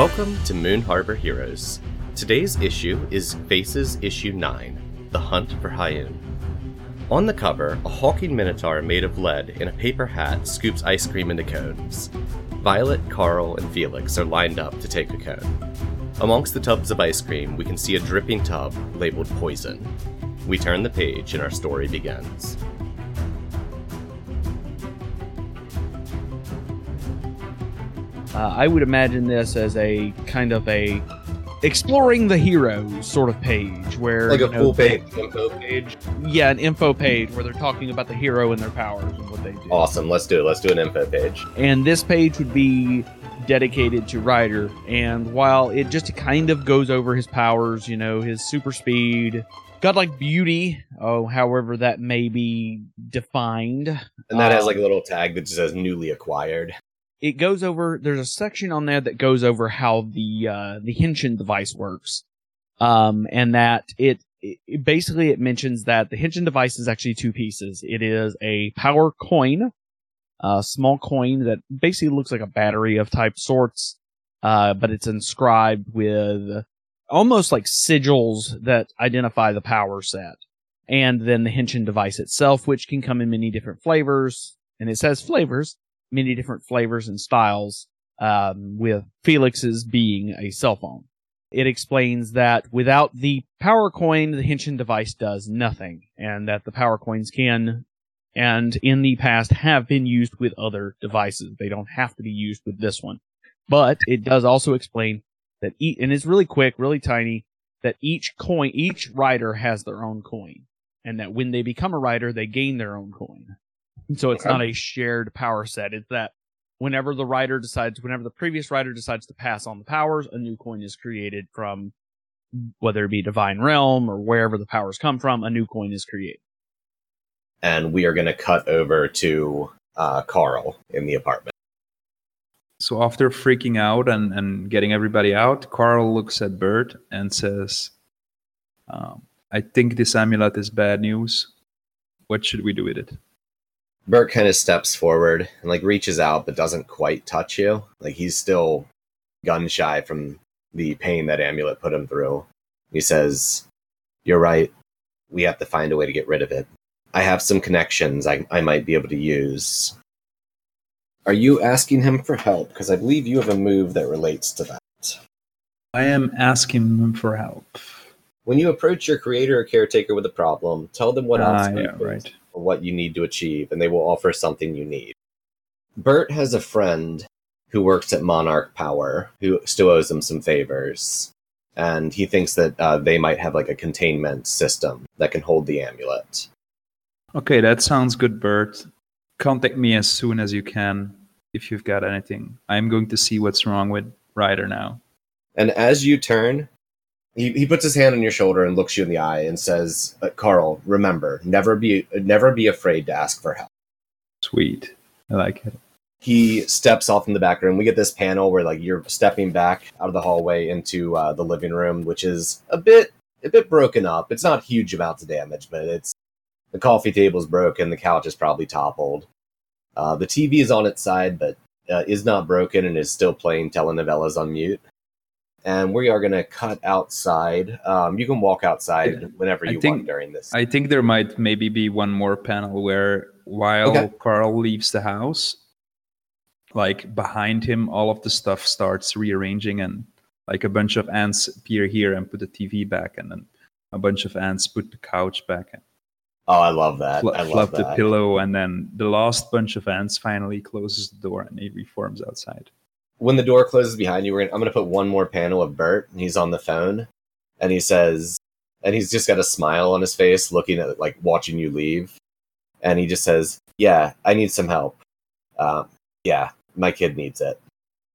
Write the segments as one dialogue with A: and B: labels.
A: Welcome to Moon Harbor Heroes. Today's issue is Faces Issue 9 The Hunt for Hyun. On the cover, a hawking minotaur made of lead in a paper hat scoops ice cream into cones. Violet, Carl, and Felix are lined up to take a cone. Amongst the tubs of ice cream, we can see a dripping tub labeled poison. We turn the page and our story begins.
B: Uh, I would imagine this as a kind of a exploring the heroes sort of page where
C: like a
B: you know,
C: full page info page.
B: yeah, an info page where they're talking about the hero and their powers and what they do.
C: Awesome. Let's do it. Let's do an info page.
B: And this page would be dedicated to Ryder. And while it just kind of goes over his powers, you know, his super speed, godlike beauty, oh, however that may be defined,
C: And that has
B: Um,
C: like a little tag that just says newly acquired.
B: It goes over there's a section on there that goes over how the uh the henshin device works. Um and that it, it basically it mentions that the henshin device is actually two pieces. It is a power coin a small coin that basically looks like a battery of type sorts uh but it's inscribed with almost like sigils that identify the power set. And then the henshin device itself which can come in many different flavors. And it says flavors many different flavors and styles, um, with Felix's being a cell phone. It explains that without the power coin, the Henshin device does nothing, and that the power coins can, and in the past have been used with other devices. They don't have to be used with this one. But it does also explain that, e- and it's really quick, really tiny, that each coin, each rider has their own coin, and that when they become a rider, they gain their own coin. And so it's
C: Okay.
B: not a shared power set. It's that whenever the rider decides, whenever the previous rider decides to pass on the powers, a new coin is created from whether it be Divine Realm or wherever the powers come from, a new coin is created.
C: And we are going to cut over to uh, Carl in the apartment.
D: So after freaking out and, and getting everybody out, Carl looks at Bert and says, um, I think this amulet is bad news. What should we do with it?
C: Bert kind of steps forward and like reaches out but doesn't quite touch you. Like he's still gun shy from the pain that amulet put him through. He says, You're right. We have to find a way to get rid of it. I have some connections I, I might be able to use. Are you asking him for help? Because I believe you have a move that relates to that.
D: I am asking him for help.
C: When you approach your creator or caretaker with a problem, tell them what
D: Ah,
C: obstacle
D: yeah, right.
C: What you need to achieve, and they will offer something you need. Bert has a friend who works at Monarch Power who still owes him some favors, and he thinks that uh, they might have like a containment system that can hold the amulet.
D: Okay, that sounds good, Bert. Contact me as soon as you can if you've got anything. I'm going to see what's wrong with Ryder now.
C: And as you turn, he, he puts his hand on your shoulder and looks you in the eye and says, uh, "Carl, remember, never be never be afraid to ask for help."
D: Sweet. I like it.
C: he steps off in the back room. We get this panel where like you're stepping back out of the hallway into uh, the living room, which is a bit a bit broken up. It's not huge amounts of damage, but it's the coffee table's broken, the couch is probably toppled. Uh, the TV is on its side, but uh, is not broken and is still playing telenovelas on mute. And we are going to cut outside. Um, you can walk outside whenever you
D: think-
C: want during this.
D: I think there might maybe be one more panel where while
C: Okay.
D: Carl leaves the house, like behind him, all of the stuff starts rearranging and like a bunch of ants appear here and put the TV back and then a bunch of ants put the couch back and
C: oh, I love that.
D: fl-
C: I love that.
D: the pillow and then the last bunch of ants finally closes the door and he reforms outside.
C: When the door closes behind you, we're gonna, I'm going to put one more panel of Bert, and he's on the phone, and he says, and he's just got a smile on his face, looking at like watching you leave, and he just says, "Yeah, I need some help. Um, yeah, my kid needs it,"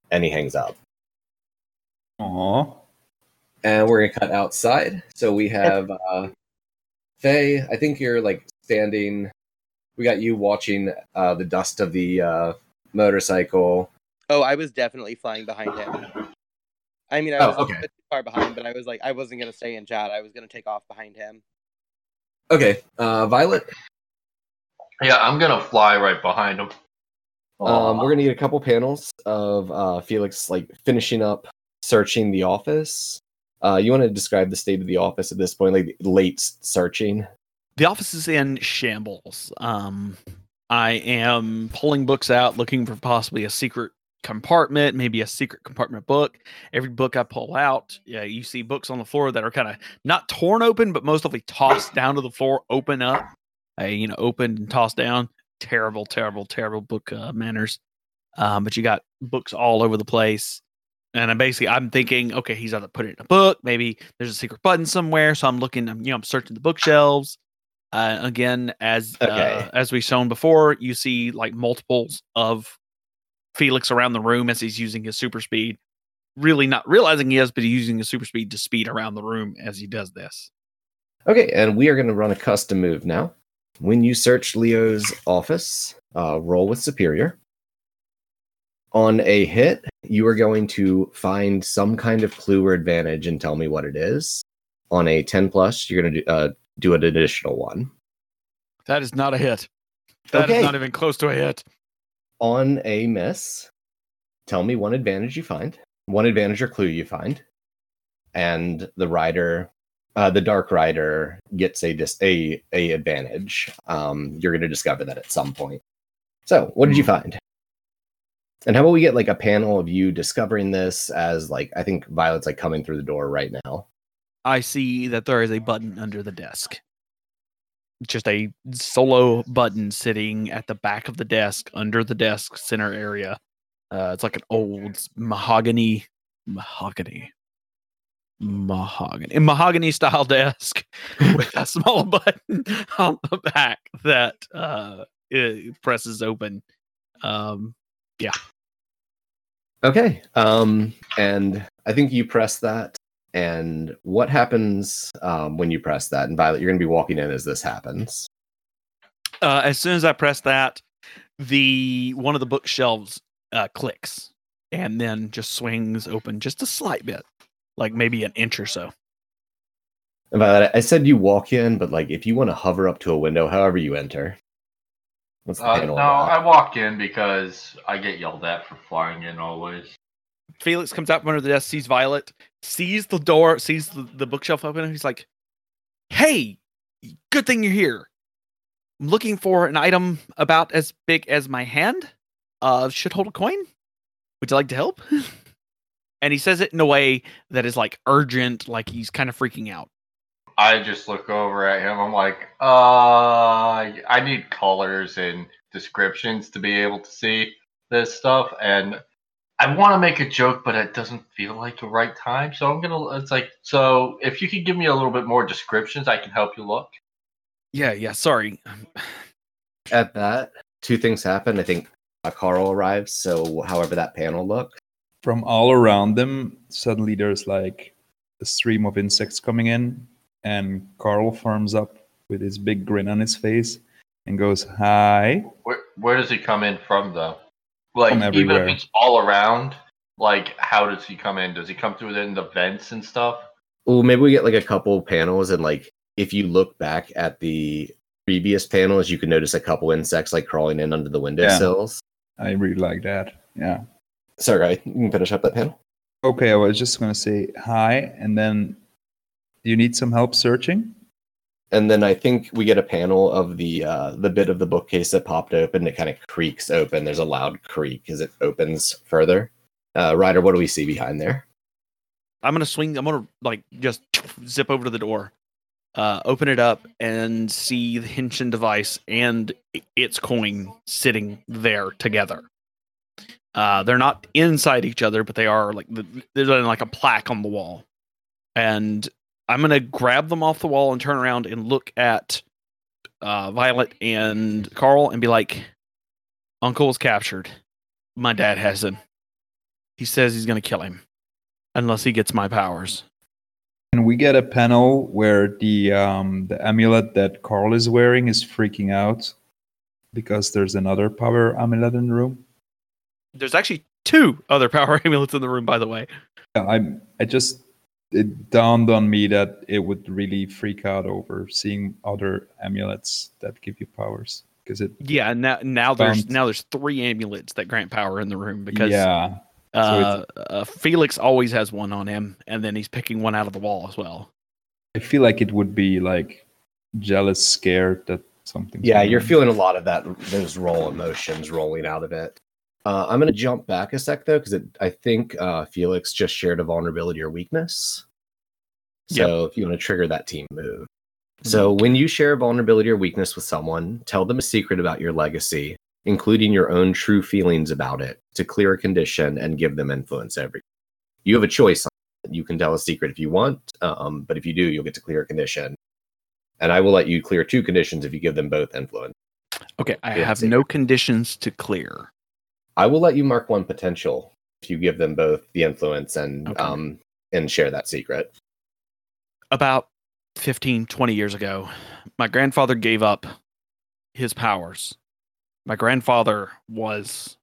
C: and he hangs up.
D: Aw.
C: And we're gonna cut outside, so we have uh, Faye. I think you're like standing. We got you watching uh, the dust of the uh, motorcycle.
E: Oh, I was definitely flying behind him. I mean, I
C: Oh,
E: was
C: okay.
E: a bit too far behind, but I was like, I wasn't gonna stay in chat. I was gonna take off behind him.
C: Okay, uh, Violet.
F: Yeah, I'm gonna fly right behind him.
C: Um, we're gonna get a couple panels of uh, Felix like finishing up searching the office. Uh, you want to describe the state of the office at this point, like late searching?
B: The office is in shambles. Um, I am pulling books out, looking for possibly a secret compartment, maybe a secret compartment book. Every book I pull out, yeah, you see books on the floor that are kind of not torn open, but mostly tossed down to the floor, open up, uh, you know, opened and tossed down. Terrible, terrible, terrible book uh, manners. Um, but you got books all over the place. And I'm basically, I'm thinking, okay, he's either put it in a book, maybe there's a secret button somewhere. So I'm looking, I'm, you know, I'm searching the bookshelves. Uh, again, as uh, as we've shown before, you see like multiples of Felix around the room as he's using his super speed. Really not realizing he is, but he's using his super speed to speed around the room as he does this.
C: Okay, and we are going to run a custom move now. When you search Leo's office, uh, roll with Superior. On a hit, you are going to find some kind of clue or advantage and tell me what it is. On a 10 plus, you're going to do, uh, do an additional one.
B: That is not a hit. That is
C: Okay.
B: not even close to a hit.
C: On a miss, tell me one advantage you find, one advantage or clue you find, and the rider, uh, the dark rider, gets a dis- a a advantage. Um, you're going to discover that at some point. So, what did you find? And how about we get like a panel of you discovering this as like I think Violet's like coming through the door right now.
B: I see that there is a button under the desk. Just a solo button sitting at the back of the desk, under the desk center area. Uh, it's like an old mahogany, mahogany, mahogany, mahogany style desk with a small button on the back that uh, presses open. Um, yeah.
C: Okay. Um, and I think you press that. And what happens um, when you press that? And Violet, you're going to be walking in as this happens.
B: uh, as soon as I press that, the one of the bookshelves uh, clicks and then just swings open just a slight bit, like maybe an inch or so.
C: And Violet, I said you walk in, but like if you want to hover up to a window, however you enter. What's the
F: Uh, no. I walk in because I get yelled at for flying in always.
B: Felix comes out from under the desk, sees Violet, sees the door, sees the, the bookshelf open, and he's like, "Hey, good thing you're here. I'm looking for an item about as big as my hand. Uh, should hold a coin. Would you like to help?" and he says it in a way that is like urgent, like he's kind of freaking out.
F: I just look over at him. I'm like, uh, I need colors and descriptions to be able to see this stuff. And I want to make a joke, but it doesn't feel like the right time. So I'm going to, it's like, so if you could give me a little bit more descriptions, I can help you look.
B: Yeah, yeah. Sorry.
C: At that, two things happen. I think uh, Carl arrives. So, however that panel looked.
D: From all around them, suddenly there's like a stream of insects coming in, and Carl farms up with his big grin on his face and goes, Hi.
F: Where, where does he come in from, though? Like, even if it's all around, like, how does he come in? Does he come through in the vents and stuff?
C: Well, maybe we get like a couple panels, and like if you look back at the previous panels, you can notice a couple insects like crawling in under the windowsills.
D: I really like that. Yeah.
C: Sorry, you can finish up that panel.
D: Okay, I was just going to say hi, and then do you need some help searching?
C: And then I think we get a panel of the uh, the bit of the bookcase that popped open. It kind of creaks open. There's a loud creak as it opens further. Uh, Ryder, what do we see behind there?
B: I'm gonna swing. I'm gonna like just zip over to the door, uh, open it up, and see the Henshin device and its coin sitting there together. Uh, they're not inside each other, but they are like the- there's like a plaque on the wall, and I'm gonna grab them off the wall and turn around and look at uh, Violet and Carl and be like, "Uncle was captured. My dad has him. He says he's gonna kill him." unless he gets my powers.
D: And we get a panel where the um, the amulet that Carl is wearing is freaking out because there's another power amulet in the room.
B: There's actually two other power amulets in the room, by the way.
D: Yeah, I I just it dawned on me that it would really freak out over seeing other amulets that give you powers because it
B: Yeah, and now now there's now there's three amulets that grant power in the room because
D: yeah
B: Uh, uh, Felix always has one on him, and then he's picking one out of the wall as well.
D: I feel like it would be like jealous, scared that something.
C: Yeah, you're feeling a lot of that those roll emotions rolling out of it. Uh, I'm going to jump back a sec though, because I think uh, Felix just shared a vulnerability or weakness. So if you want to trigger that team move. So when you share a vulnerability or weakness with someone, tell them a secret about your legacy, including your own true feelings about it, to clear a condition and give them influence over you. You have a choice. You can tell a secret if you want, um, but if you do, you'll get to clear a condition. And I will let you clear two conditions if you give them both influence.
B: Okay, I
C: Yeah,
B: have no conditions to clear.
C: I will let you mark one potential if you give them both the influence and
B: Okay.
C: um and share that secret.
B: About 15, 20 years ago, my grandfather gave up his powers. My grandfather was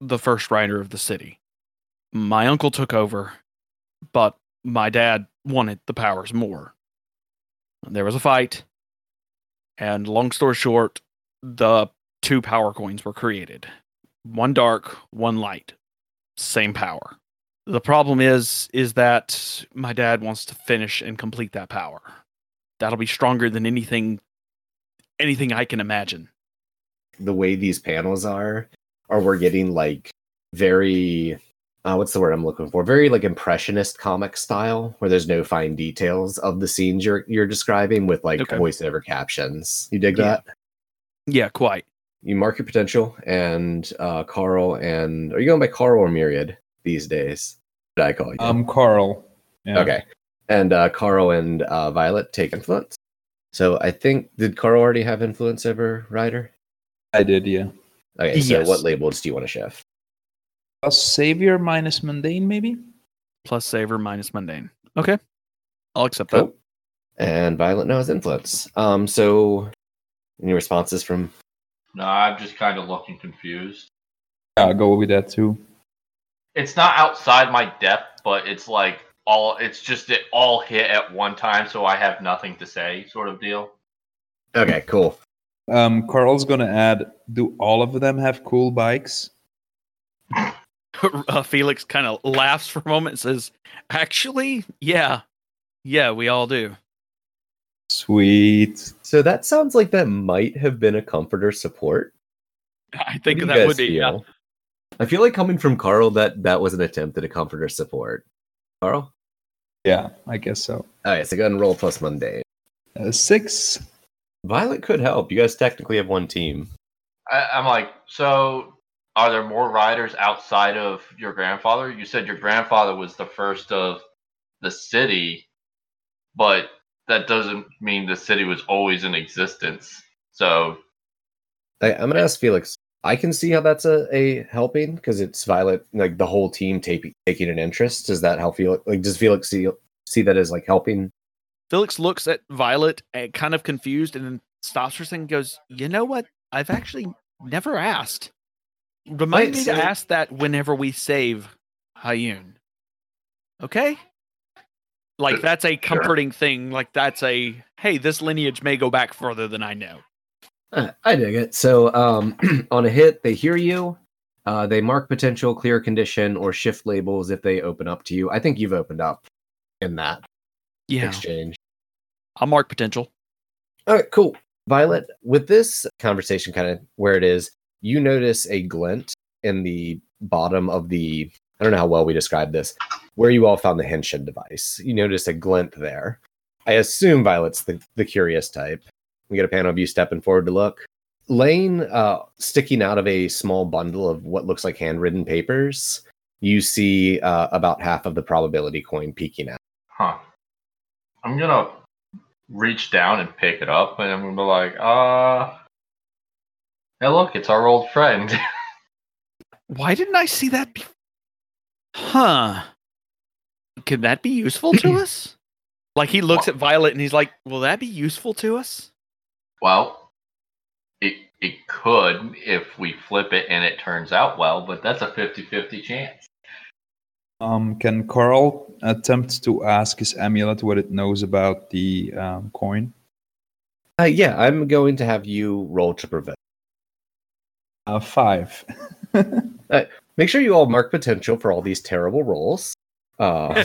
B: the first rider of the city. My uncle took over, but my dad wanted the powers more. There was a fight, and long story short, the two power coins were created one dark, one light, same power. The problem is is that my dad wants to finish and complete that power. That'll be stronger than anything anything I can imagine.
C: The way these panels are, or we're getting like very uh, what's the word I'm looking for? Very like impressionist comic style, where there's no fine details of the scenes you're you're describing with like
B: Okay.
C: voiceover captions. You dig
B: Yeah.
C: that?
B: Yeah, quite.
C: You mark your potential, and uh, Carl and are you going by Carl or Myriad these days? What did I call you?
D: Um, Carl. Yeah.
C: Okay. And uh, Carl and uh, Violet take influence. So I think did Carl already have influence over Ryder?
D: I did. Yeah.
C: Okay, so
B: Yes.
C: what labels do you want to shift?
D: Plus savior minus mundane, maybe.
B: Plus savior minus mundane. Okay. I'll accept that.
C: And Violet now has influence. Um, so any responses from
F: No, I'm just kind of looking confused.
D: I'll go with that too.
F: It's not outside my depth, but it's like all. It's just it all hit at one time, so I have nothing to say, sort of deal.
C: Okay, cool.
D: Um, Carl's gonna add. Do all of them have cool bikes?
B: uh, Felix kind of laughs for a moment and says, Actually, yeah. Yeah, we all do.
D: Sweet.
C: So that sounds like that might have been a comforter support.
B: I think that would
C: guys
B: be. Yeah.
C: I feel like coming from Carl that that was an attempt at a comforter support. Carl?
D: Yeah, I guess so.
C: Alright, so go ahead and roll plus mundane.
D: Uh, six.
C: Violet could help. You guys technically have one team.
F: I, I'm like, so are there more riders outside of your grandfather? You said your grandfather was the first of the city, but that doesn't mean the city was always in existence. So
C: I, I'm gonna ask Felix. I can see how that's a, a helping because it's Violet, like the whole team taking taking an interest. Does that help Felix? Like, does Felix see see that as like helping?
B: Felix looks at Violet and kind of confused and then stops for a second and goes, You know what? I've actually never asked. Remind
C: Right,
B: me
C: so-
B: to ask that whenever we save Hayun. Okay? Like that's a comforting thing. Like that's a hey, this lineage may go back further than I know.
C: Uh, I dig it. So um, on a hit, they hear you. Uh, they mark potential, clear condition, or shift labels if they open up to you. I think you've opened up in that
B: Yeah.
C: exchange.
B: I'll mark potential.
C: All right, cool. Violet, with this conversation kind of where it is, you notice a glint in the bottom of the. I don't know how well we described this, where you all found the Henshin device. You notice a glint there. I assume Violet's the, the curious type. We get a panel of you stepping forward to look. Lane, uh, sticking out of a small bundle of what looks like handwritten papers, you see uh, about half of the probability coin peeking out.
F: Huh. I'm gonna reach down and pick it up, and I'm gonna be like, uh, hey, look, it's our old friend.
B: Why didn't I see that? Be- huh. Could that be useful to us? Like he looks at Violet and he's like, "Will that be useful to us?"
F: well, it it could if we flip it and it turns out well, but that's a 50-50 chance.
D: Um, can Carl attempt to ask his amulet what it knows about the um, coin?
C: Uh, yeah, I'm going to have you roll to prevent.
D: Uh, five.
C: Make sure you all mark potential for all these terrible rolls. Uh,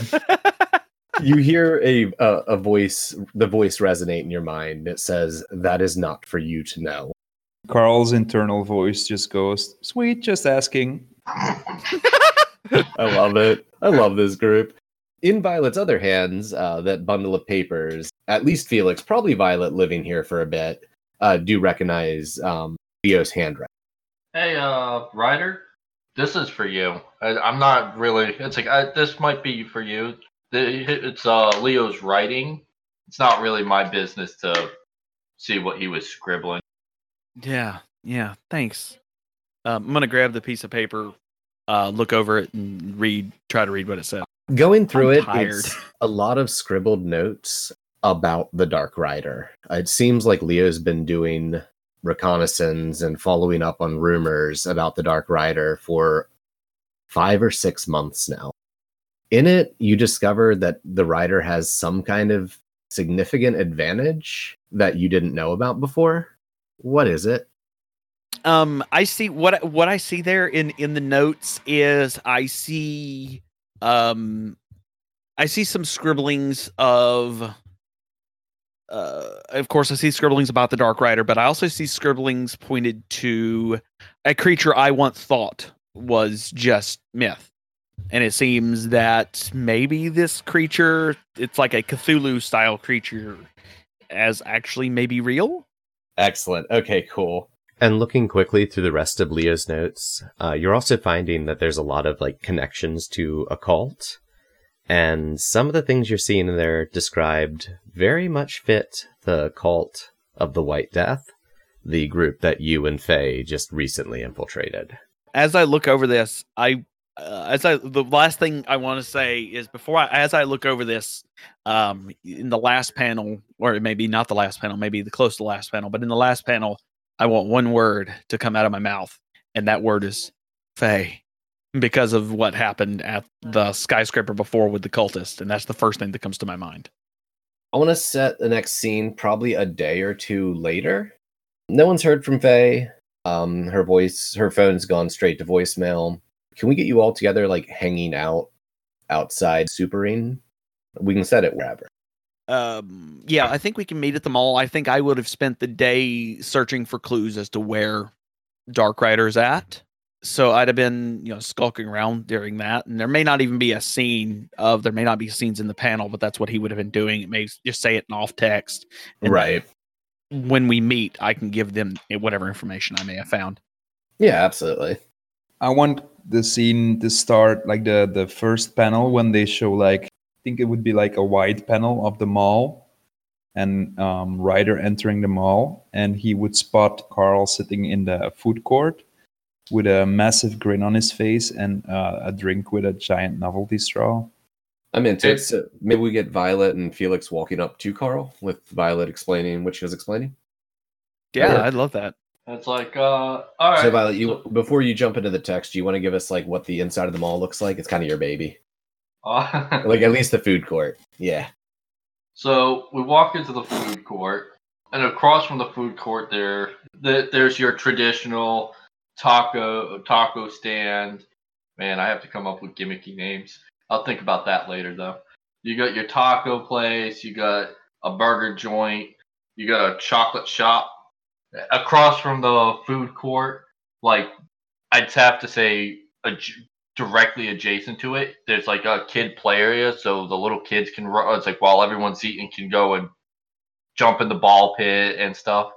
C: you hear a, a a voice, the voice resonate in your mind that says, "That is not for you to know."
D: Carl's internal voice just goes, "Sweet, just asking."
C: I love it. I love this group. In Violet's other hands, uh, that bundle of papers, at least Felix, probably Violet living here for a bit, uh, do recognize um, Leo's handwriting.
F: Hey, uh, Ryder, this is for you. I, I'm not really. It's like I, this might be for you. It's uh Leo's writing. It's not really my business to see what he was scribbling.
B: Yeah, yeah. Thanks. Um, I'm gonna grab the piece of paper, uh, look over it, and read. Try to read what it says.
C: Going through
B: I'm
C: it,
B: tired.
C: it's a lot of scribbled notes about the Dark Rider. It seems like Leo's been doing reconnaissance and following up on rumors about the Dark Rider for five or six months now. In it, you discover that the Rider has some kind of significant advantage that you didn't know about before. What is it?
B: Um, I see what what I see there in in the notes is I see um I see some scribblings of uh of course I see scribblings about the Dark Rider, but I also see scribblings pointed to a creature I once thought was just myth. And it seems that maybe this creature, it's like a Cthulhu style creature, as actually maybe real.
C: Excellent. Okay, cool.
A: And looking quickly through the rest of Leo's notes, uh, you're also finding that there's a lot of like connections to occult, and some of the things you're seeing in there described very much fit the cult of the White Death, the group that you and Faye just recently infiltrated.
B: as I look over this, I uh, as I the last thing I want to say is before I as I look over this, um, in the last panel, or maybe not the last panel, maybe the close to the last panel, but in the last panel, I want one word to come out of my mouth, and that word is Faye, because of what happened at the skyscraper before with the cultist, and that's the first thing that comes to my mind.
C: I want to set the next scene probably a day or two later. No one's heard from Faye. Um, her voice, her phone's gone straight to voicemail. Can we get you all together, like hanging out outside Supering? We can set it wherever.
B: Um, yeah, I think we can meet at the mall. I think I would have spent the day searching for clues as to where Dark Rider's at. So I'd have been, you know, skulking around during that, and there may not even be a scene of there may not be scenes in the panel, but that's what he would have been doing. It may just say it in off text. And
C: right.
B: When we meet, I can give them whatever information I may have found.
C: Yeah, absolutely.
D: I want the scene to start like the the first panel when they show like I think it would be like a wide panel of the mall and um, Ryder entering the mall and he would spot Carl sitting in the food court with a massive grin on his face and uh, a drink with a giant novelty straw.
C: I'm into it. So maybe we get Violet and Felix walking up to Carl with Violet explaining what she was explaining.
B: Yeah,
C: Yeah.
B: I'd love that.
F: It's like, uh, all right.
C: So Violet, you before you jump into the text, do you want to give us like what the inside of the mall looks like? It's kind of your baby.
F: Uh,
C: Like at least the food court. Yeah.
F: So we walk into the food court, and across from the food court, there, the, there's your traditional taco taco stand. Man, I have to come up with gimmicky names. I'll think about that later, though. You got your taco place. You got a burger joint. You got a chocolate shop. Across from the food court, like I'd have to say, adj- directly adjacent to it, there's like a kid play area, so the little kids can run. It's like while everyone's eating, can go and jump in the ball pit and stuff.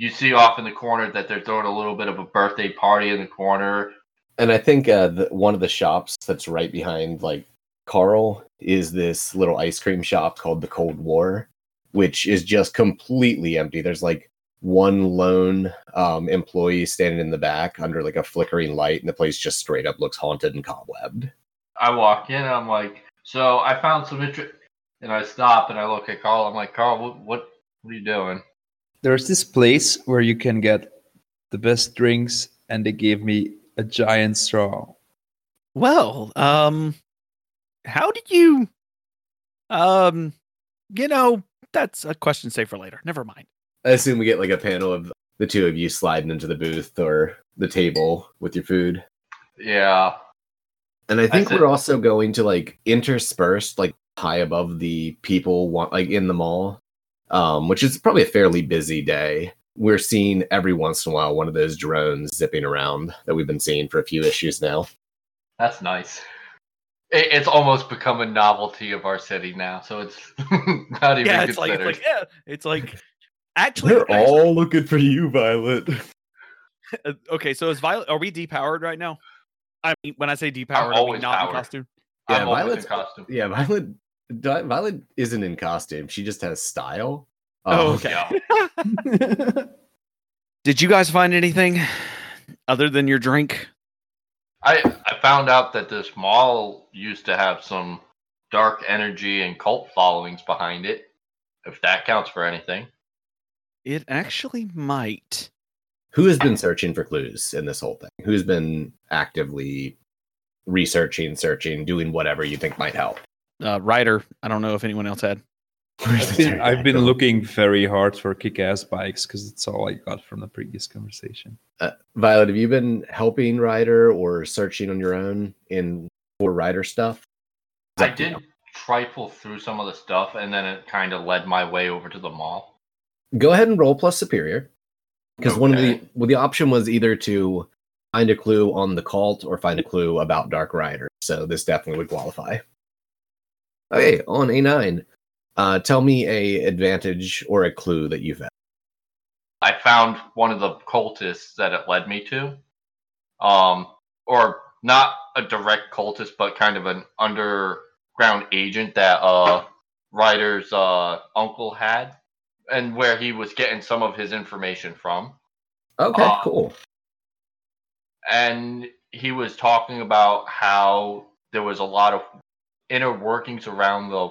F: You see off in the corner that they're throwing a little bit of a birthday party in the corner.
C: And I think uh, the, one of the shops that's right behind like Carl is this little ice cream shop called the Cold War, which is just completely empty. There's like one lone um, employee standing in the back under like a flickering light, and the place just straight up looks haunted and cobwebbed.
F: I walk in, and I'm like, so I found some interest, and I stop and I look at Carl. I'm like, Carl, what, what, what are you doing?
D: There's this place where you can get the best drinks and they gave me a giant straw.
B: Well, um, how did you, um, you know, that's a question saved for later. Never mind.
C: I assume we get like a panel of the two of you sliding into the booth or the table with your food.
F: Yeah.
C: And I think
F: That's
C: we're also going to like intersperse like high above the people want like in the mall, um, which is probably a fairly busy day. We're seeing every once in a while one of those drones zipping around that we've been seeing for a few issues now.
F: That's nice. It, it's almost become a novelty of our city now, so it's not even
B: yeah, it's like
F: considered.
B: it's like yeah, it's like actually.
C: They're all looking for you, Violet.
B: Uh, okay, so is Violet? Are we depowered right now? I mean, when I say depowered, are we
F: always
B: not in
F: powered.
B: costume?
F: I'm
C: Yeah,
F: always in
C: Violet's-
F: costume.
C: Yeah, Violet. Di- Violet isn't in costume. She just has style.
B: Oh,
C: Um,
B: okay. Did you guys find anything other than your drink?
F: I I found out that this mall used to have some dark energy and cult followings behind it. If that counts for anything.
B: It actually might.
C: Who has been searching for clues in this whole thing? Who's been actively researching, searching, doing whatever you think might help?
B: Uh, Ryder. I don't know if anyone else had.
D: I've been, I've been looking very hard for kick-ass bikes because it's all I got from the previous conversation.
C: Uh, Violet, have you been helping Ryder or searching on your own in for Ryder stuff? It's
F: I did
C: you.
F: trifle through some of the stuff and then it kind of led my way over to the mall.
C: Go ahead and roll plus superior, because one of the well, the option was either to find a clue on the cult or find a clue about Dark Rider. So this definitely would qualify. Okay, on a nine, uh, tell me a advantage or a clue that you've had.
F: I found one of the cultists that it led me to. Um, or not a direct cultist, but kind of an underground agent that uh Ryder's uh uncle had, and where he was getting some of his information from.
C: Okay,
F: Uh,
C: cool.
F: and he was talking about how there was a lot of inner workings around the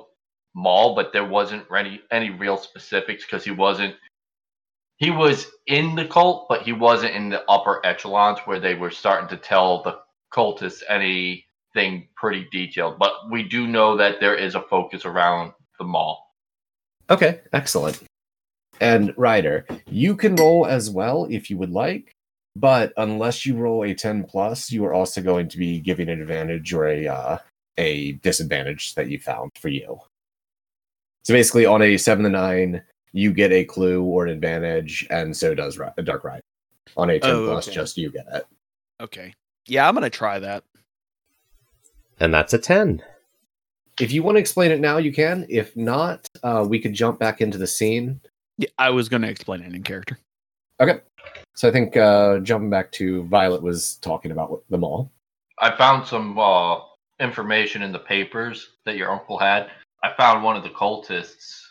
F: mall, but there wasn't any any real specifics because he wasn't. He was in the cult, but he wasn't in the upper echelons where they were starting to tell the cultists anything pretty detailed. But we do know that there is a focus around the mall.
C: Okay, excellent. And Ryder, you can roll as well if you would like, but unless you roll a 10 plus, you are also going to be giving an advantage or a uh, a disadvantage that you found for you. So basically, on a 7 to 9, you get a clue or an advantage, and so does Ri- Dark Rider. On a 10
B: Oh,
C: plus,
B: okay.
C: just you get it.
B: Okay. Yeah, I'm gonna try that.
A: And that's a 10.
C: If you want to explain it now, you can. If not, uh, we could jump back into the scene
B: Yeah, I was gonna explain it in character. Okay.
C: So I think uh, jumping back to Violet was talking about the mall.
F: I found some uh, information in the papers that your uncle had. I found one of the cultists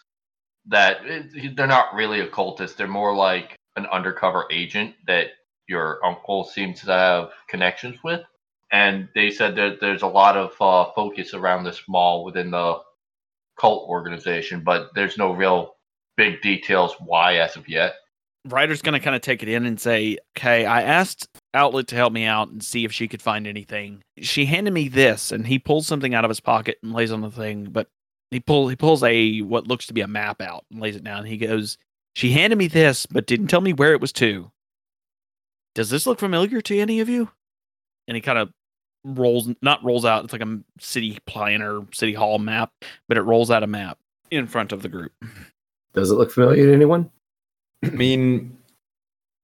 F: that it, they're not really a cultist. They're more like an undercover agent that your uncle seems to have connections with. And they said that there's a lot of uh, focus around this mall within the cult organization, but there's no real big details why as of yet.
B: Ryder's gonna kind of take it in and say, "Okay, I asked Outlet to help me out and see if she could find anything. She handed me this, and he pulls something out of his pocket and lays on the thing. But he pull he pulls a what looks to be a map out and lays it down. He goes, "She handed me this, but didn't tell me where it was to. Does this look familiar to any of you?" And he kind of rolls, not rolls out. It's like a city planner, city hall map, but it rolls out a map in front of the group.
C: Does it look familiar to anyone?
D: I mean,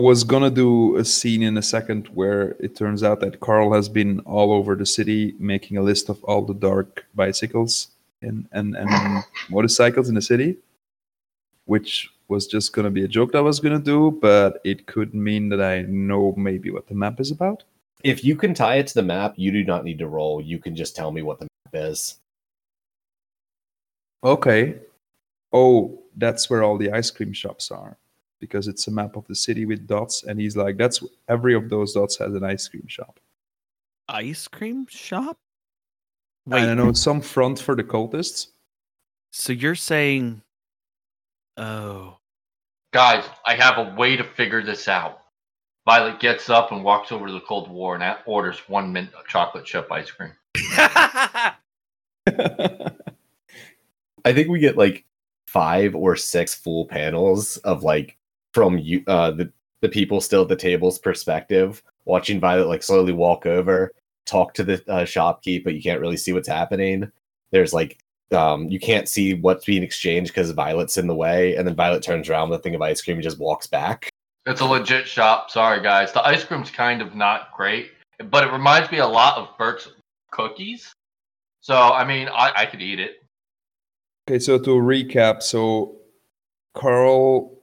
D: I was gonna do a scene in a second where it turns out that Carl has been all over the city making a list of all the dark bicycles and and, and motorcycles in the city, which was just gonna be a joke that I was gonna do, but it could mean that I know maybe what the map is about.
C: If you can tie it to the map, you do not need to roll. You can just tell me what the map is.
D: Okay. Oh, that's where all the ice cream shops are. Because it's a map of the city with dots, and he's like, that's every of those dots has an ice cream shop.
B: Ice cream shop.
D: And I know some front for the cultists.
B: So you're saying, oh,
F: Guys, I have a way to figure this out. Violet gets up and walks over to the Cold War and orders one mint chocolate chip ice cream.
C: I think we get like five or six full panels of like from you uh the the people still at the table's perspective, watching Violet like slowly walk over, talk to the uh, shopkeep, but you can't really see what's happening. There's like um, you can't see what's being exchanged because Violet's in the way, and then Violet turns around with a thing of ice cream and just walks back.
F: It's a legit shop. Sorry, guys. The ice cream's kind of not great, but it reminds me a lot of Bert's cookies. So, I mean, I, I could eat it.
D: Okay, so to recap, so Carl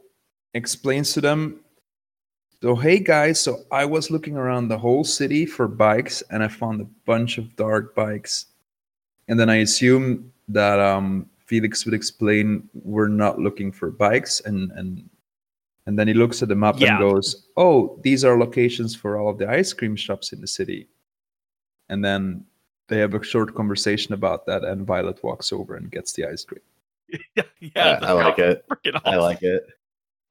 D: explains to them. So, hey guys, so I was looking around the whole city for bikes and I found a bunch of dark bikes. And then I assume that um, Felix would explain we're not looking for bikes and and and then he looks at the map
B: Yeah.
D: and goes, "Oh, these are locations for all of the ice cream shops in the city." And then they have a short conversation about that, and Violet walks over and gets the ice cream.
B: yeah,
C: Yeah, I like it.
B: freaking
C: I like it.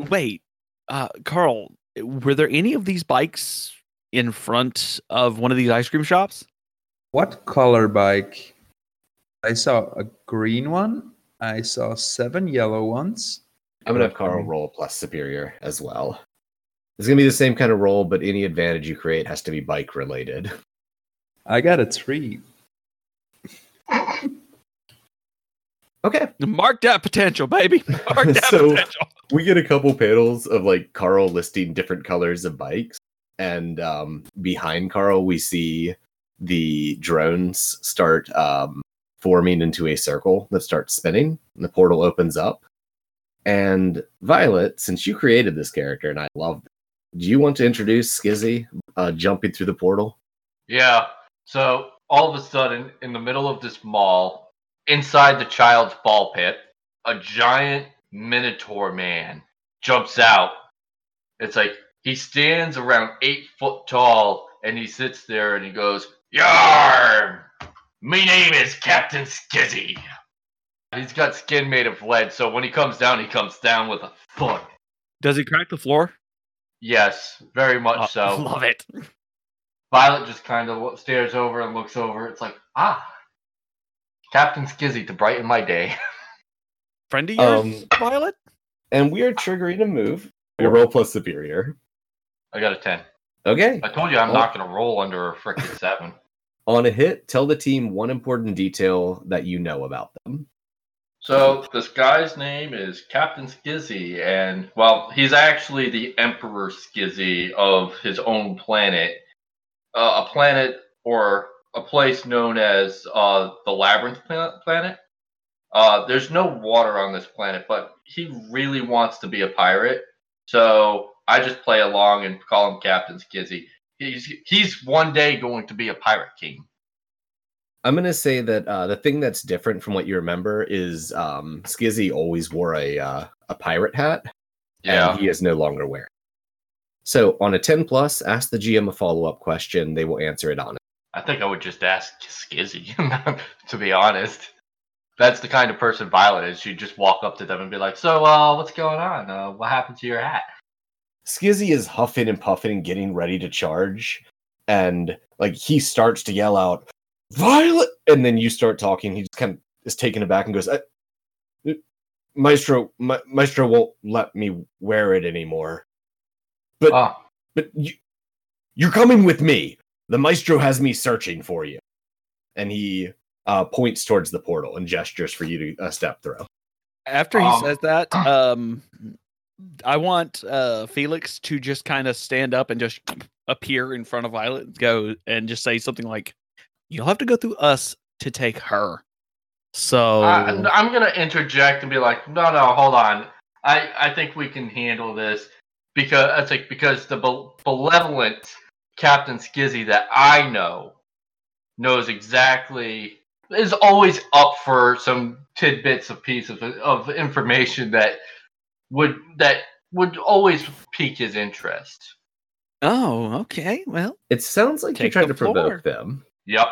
B: Wait, uh, Carl, were there any of these bikes in front of one of these ice cream shops?
D: What color bike? I saw a green one. I saw seven yellow ones.
C: I'm gonna have Carl roll plus superior as well. It's gonna be the same kind of roll, but any advantage you create has to be bike related.
D: I got a three.
C: Okay.
B: Mark that potential, baby. Mark that
C: So-
B: potential.
C: we get a couple panels of like Carl listing different colors of bikes, and um, behind Carl we see the drones start um, forming into a circle that starts spinning. And the portal opens up, and Violet, since you created this character and I love, it, do you want to introduce Skizzy uh, jumping through the portal?
F: Yeah. So all of a sudden, in the middle of this mall, inside the child's ball pit, a giant minotaur man jumps out. It's like he stands around eight foot tall and he sits there and he goes, Yarn! Me name is Captain Skizzy. He's got skin made of lead, so when he comes down, he comes down with a thud.
B: Does he crack the floor?
F: Yes, very much so.
B: Love it.
F: Violet just kind of stares over and looks over. It's like, ah, Captain Skizzy to brighten my day.
B: Friend of yours,
C: Um,
B: Violet?
C: And we are triggering a move. Your roll plus superior.
F: I got a 10.
C: Okay.
F: I told you I'm
C: Oh.
F: not going to roll under a freaking 7.
C: On a hit, tell the team one important detail that you know about them.
F: So, this guy's name is Captain Skizzy, and, well, he's actually the Emperor Skizzy of his own planet. Uh, a planet or a place known as uh, the Labyrinth Planet. Uh, there's no water on this planet, but he really wants to be a pirate. So I just play along and call him Captain Skizzy. He's he's one day going to be a pirate king.
C: I'm gonna say that uh, the thing that's different from what you remember is um, Skizzy always wore a uh, a pirate hat, and he is no longer wearing. So on a 10 plus, ask the GM a follow up question. They will answer it on it.
F: I think I would just ask Skizzy, to be honest. That's the kind of person Violet is. She'd just walk up to them and be like, "So, uh, what's going on? Uh, what happened to your hat?"
C: Skizzy is huffing and puffing and getting ready to charge, and like he starts to yell out, "Violet!" And then you start talking. He just kind of is taken aback and goes, "I- "Maestro, Ma- Maestro won't let me wear it anymore." But
F: Oh,
C: but you, you're coming with me. The maestro has me searching for you. And he uh, points towards the portal and gestures for you to uh, step through.
B: After he
F: Um,
B: says that, um, I want uh, Felix to just kind of stand up and just appear in front of Violet and go and just say something like, "You'll have to go through us to take her." So
F: I, I'm gonna interject and be like, "No, no, hold on. I I think we can handle this because I think because the be- benevolent Captain Skizzy that I know knows exactly is always up for some tidbits of piece of of information that would that would always pique his interest.
B: oh, okay. Well,
C: It sounds like
B: Take
C: you're trying
B: the
C: to provoke
B: floor.
C: them.
F: Yep.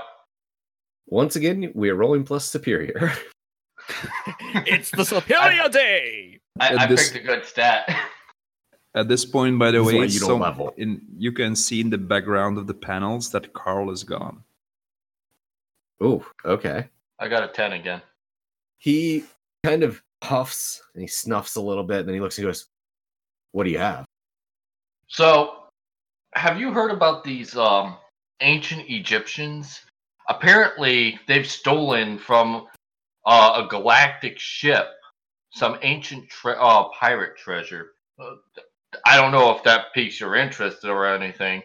C: Once again, we are rolling plus superior.
B: it's the Superior Day.
F: I, I
D: this-
F: picked a good stat.
D: At this point, by the
C: This is why
D: way,
C: you don't
D: some-
C: level.
D: in you can see in the background of the panels that Carl is gone.
C: Oh, okay.
F: I got a ten again.
C: He kind of puffs and he snuffs a little bit. And then he looks and goes, What do you have?
F: So, have you heard about these um ancient Egyptians. Apparently, they've stolen from uh, a galactic ship some ancient tre- uh, pirate treasure. Uh, I don't know if that piques your interest or anything,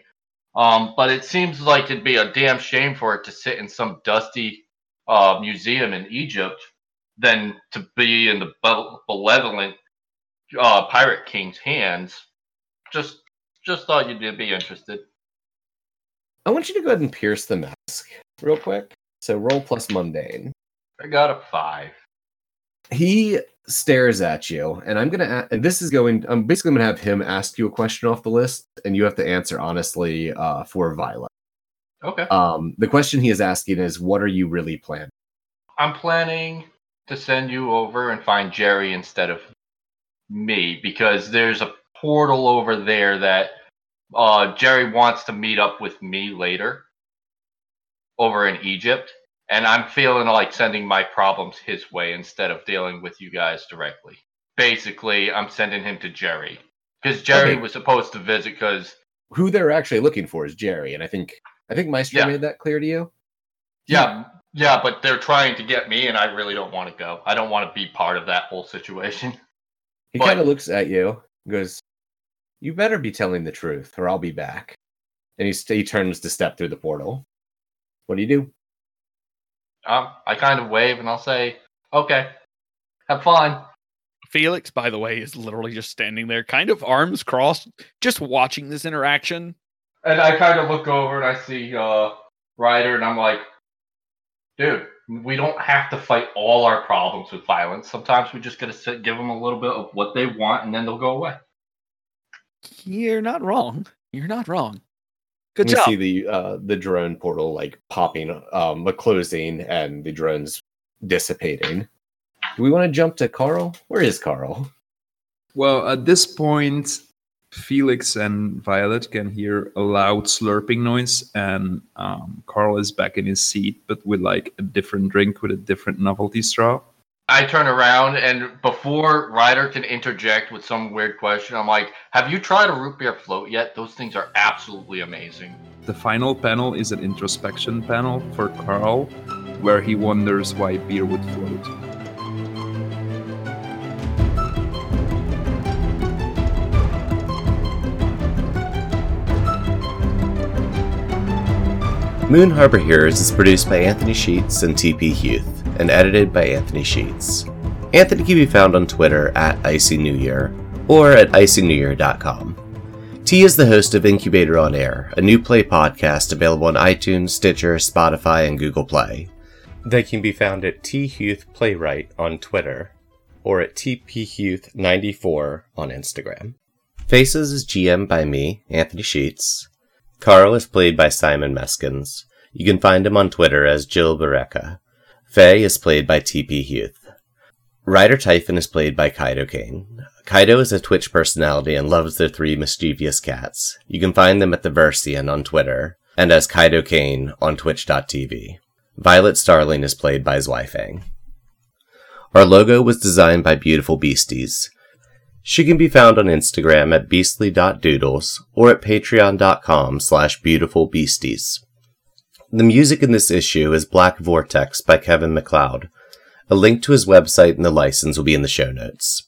F: um, but it seems like it'd be a damn shame for it to sit in some dusty uh, museum in Egypt than to be in the be- malevolent uh, pirate king's hands. Just, just thought you'd be interested.
G: I want you to go ahead and pierce the mask real quick. So roll plus mundane.
F: I got a five.
G: He stares at you, and I'm gonna. And this is going. I'm basically gonna have him ask you a question off the list, and you have to answer honestly uh, for Violet.
F: Okay.
G: Um, the question he is asking is, "What are you really planning?"
F: I'm planning to send you over and find Jerry instead of me because there's a portal over there that uh, Jerry wants to meet up with me later over in Egypt. And I'm feeling like sending my problems his way instead of dealing with you guys directly. Basically, I'm sending him to Jerry because Jerry
G: Okay.
F: was supposed to visit because
G: Who they're actually looking for is Jerry, and I think I think Maestro
F: Yeah.
G: made that clear to you.
F: yeah, yeah, but they're trying to get me, and I really don't want to go. I don't want to be part of that whole situation.
G: He kind of looks at you, and goes, "You better be telling the truth, or I'll be back." And he he turns to step through the portal. What do you do?
F: Um, I kind of wave and I'll say, "Okay, have fun."
B: Felix, by the way, is literally just standing there, kind of arms crossed, just watching this interaction.
F: And I kind of look over and I see uh Ryder, and I'm like, "Dude, we don't have to fight all our problems with violence. Sometimes we just gotta sit, give them a little bit of what they want, and then they'll go away."
B: You're not wrong. You're not wrong. Good
G: we
B: job.
G: see the uh, the drone portal like popping, um, closing, and the drones dissipating. Do we want to jump to Carl? Where is Carl?
D: Well, at this point, Felix and Violet can hear a loud slurping noise, and um, Carl is back in his seat, but with like a different drink with a different novelty straw.
F: I turn around, and before Ryder can interject with some weird question, I'm like, "Have you tried a root beer float yet? Those things are absolutely amazing."
D: The final panel is an introspection panel for Carl, where he wonders why beer would float.
C: Moon Harbor Heroes is produced by Anthony Sheets and TP Huth, and edited by Anthony Sheets. Anthony can be found on Twitter at Icy New Year or at icynewyear.com. T is the host of Incubator on Air, a new play podcast available on iTunes, Stitcher, Spotify, and Google Play. They can be found at T Huth Playwright on Twitter or at TPHuth94 on Instagram. Faces is GM by me, Anthony Sheets. Carl is played by Simon Meskins. You can find him on Twitter as Jill Bareka. Faye is played by TP Huth. Ryder Typhon is played by Kaido Kane. Kaido is a Twitch personality and loves their three mischievous cats. You can find them at the Versian on Twitter and as Kaido Kane on Twitch.tv. Violet Starling is played by Zweifang. Our logo was designed by Beautiful Beasties. She can be found on Instagram at beastly.doodles or at patreon.com slash beautifulbeasties. The music in this issue is Black Vortex by Kevin MacLeod. A link to his website and the license will be in the show notes.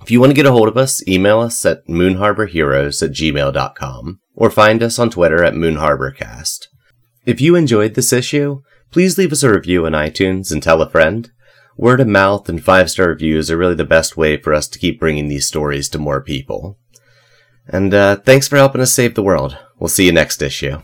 C: If you want to get a hold of us, email us at moonharborheroes at gmail.com or find us on Twitter at moonharborcast. If you enjoyed this issue, please leave us a review on iTunes and tell a friend. Word of mouth and five star reviews are really the best way for us to keep bringing these stories to more people. And uh, thanks for helping us save the world. We'll see you next issue.